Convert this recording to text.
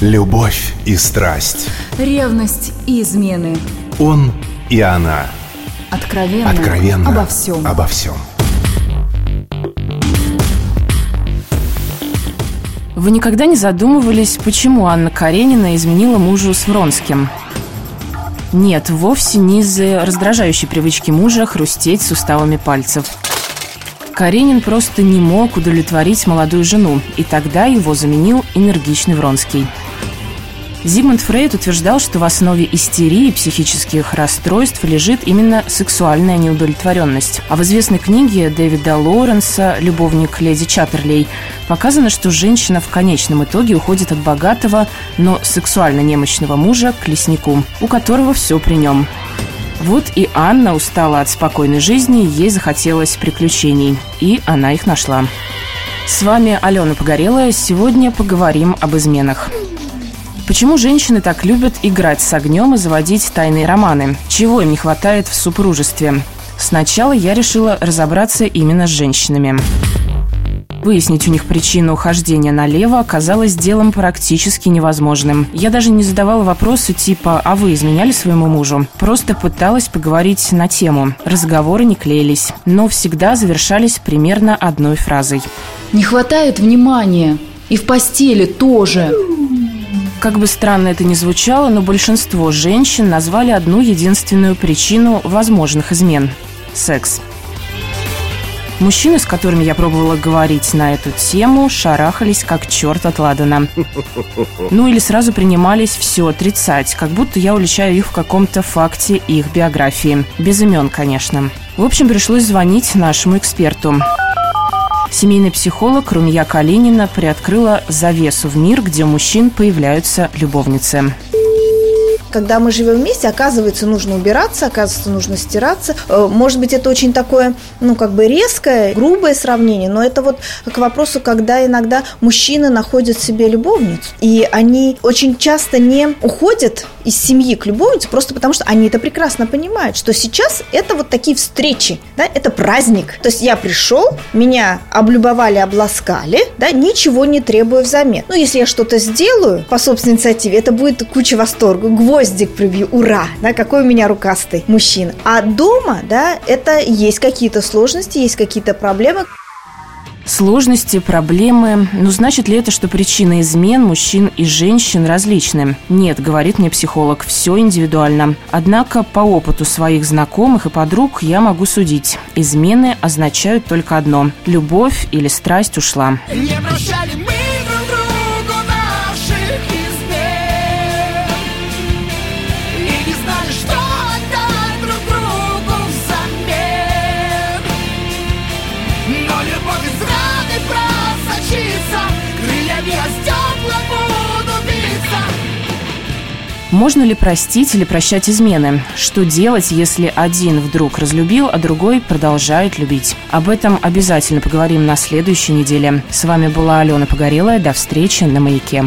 Любовь и страсть. Ревность и измены. Он и она. Откровенно. Откровенно. Обо всем. Обо всем. Вы никогда не задумывались, почему Анна Каренина изменила мужу с Вронским? Нет, вовсе не из-за раздражающей привычки мужа хрустеть суставами пальцев. Каренин просто не мог удовлетворить молодую жену, и тогда его заменил энергичный Вронский. Зигмунд Фрейд утверждал, что в основе истерии и психических расстройств лежит именно сексуальная неудовлетворенность. А в известной книге Дэвида Лоуренса «Любовник леди Чаттерлей» показано, что женщина в конечном итоге уходит от богатого, но сексуально немощного мужа к леснику, у которого все при нем. Вот и Анна устала от спокойной жизни, ей захотелось приключений, и она их нашла. С вами Алена Погорелая. Сегодня поговорим об изменах. Почему женщины так любят играть с огнем и заводить тайные романы? Чего им не хватает в супружестве? Сначала я решила разобраться именно с женщинами. Выяснить у них причину ухождения налево оказалось делом практически невозможным. Я даже не задавала вопросы типа «А вы изменяли своему мужу?» Просто пыталась поговорить на тему. Разговоры не клеились, но всегда завершались примерно одной фразой. Не хватает внимания. И в постели тоже. Как бы странно это ни звучало, но большинство женщин назвали одну единственную причину возможных измен – секс. Мужчины, с которыми я пробовала говорить на эту тему, шарахались как черт от ладана. Ну или сразу принимались все отрицать, как будто я уличаю их в каком-то факте их биографии. Без имен, конечно. В общем, пришлось звонить нашему эксперту. Семейный психолог Румия Калинина приоткрыла завесу в мир, где у мужчин появляются любовницы. Когда мы живем вместе, оказывается, нужно убираться, оказывается, нужно стираться. Э, может быть, это очень такое, ну, как бы резкое, грубое сравнение, но это вот к вопросу, когда иногда мужчины находят себе любовницу, и они очень часто не уходят из семьи к любовнице просто потому, что они это прекрасно понимают, что сейчас это вот такие встречи, да, это праздник. То есть я пришел, меня облюбовали, обласкали, да, ничего не требуя взамен. Ну, если я что-то сделаю по собственной инициативе, это будет куча восторга, гвоздик прибью, ура, да, какой у меня рукастый мужчина. А дома, да, это есть какие-то сложности, есть какие-то проблемы. Сложности, проблемы. Ну, значит ли это, что причины измен мужчин и женщин различны? Нет, говорит мне психолог, все индивидуально. Однако по опыту своих знакомых и подруг я могу судить. Измены означают только одно – любовь или страсть ушла. Не прощали мы Можно ли простить или прощать измены? Что делать, если один вдруг разлюбил, а другой продолжает любить? Об этом обязательно поговорим на следующей неделе. С вами была Алена Погорелая. До встречи на «Маяке».